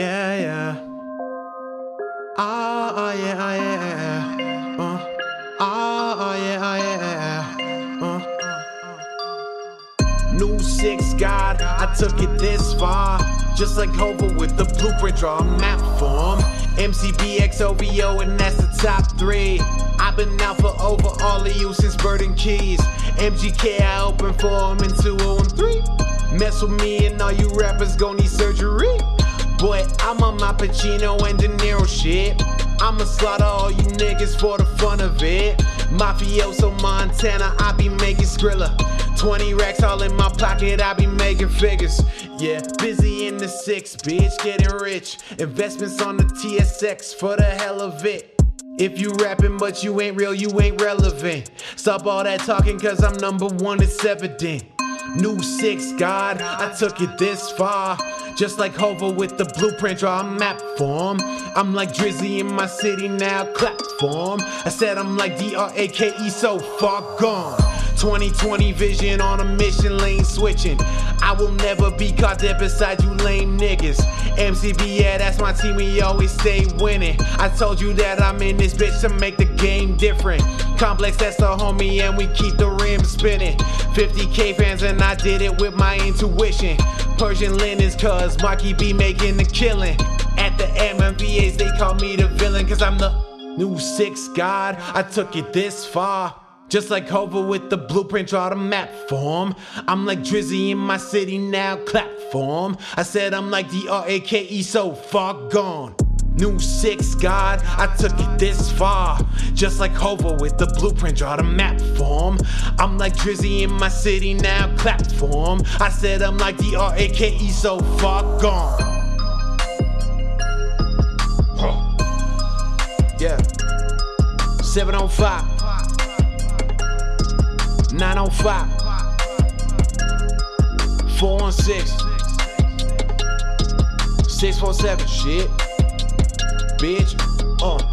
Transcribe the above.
Yeah, yeah. Ah, oh, yeah, oh, yeah. Uh. Ah, oh, yeah, oh, yeah. Uh. New six God, I took it this far. Just like Hova with the blueprint, draw a map for him. MCBX, OVO, and that's the top three. I've been out for over all of you since Burden Keys. MGK, I open for him in 2003. Mess with me and all you rappers gon' need surgery. Boy, I'm on my Pacino and De Niro shit. I'ma slaughter all you niggas for the fun of it. Mafioso Montana, I be making Skrilla. 20 racks all in my pocket, I be making figures. Yeah, busy in the six, bitch, getting rich. Investments on the TSX for the hell of it. If you rapping but you ain't real, you ain't relevant. Stop all that talking, cause I'm number one, it's evident. New six, God, I took it this far. Just like Hova with the blueprint, draw a map for him. I'm like Drizzy in my city now, clap for him. I said I'm like D-R-A-K-E, so far gone. 2020 vision on a mission, lane switching. I will never be caught dead beside you lame niggas. MCB, yeah, that's my team, we always stay winning. I told you that I'm in this bitch to make the game different. Complex, that's the homie, and we keep the rim spinning. 50k fans, and I did it with my intuition. Persian linens, cuz Marky B making the killing. At the MMVAs, they call me the villain, cause I'm the new six god. I took it this far. Just like Hova with the blueprint, draw the map form. I'm like Drizzy in my city now, clap for him. I said I'm like D-R-A-K-E, so far gone. New six god, I took it this far. Just like Hova with the blueprint, draw the map for him. I'm like Drizzy in my city now, clap for him. I said I'm like the R A K E, so far gone. Yeah. 705. 905 416 647 shit bitch. Uh,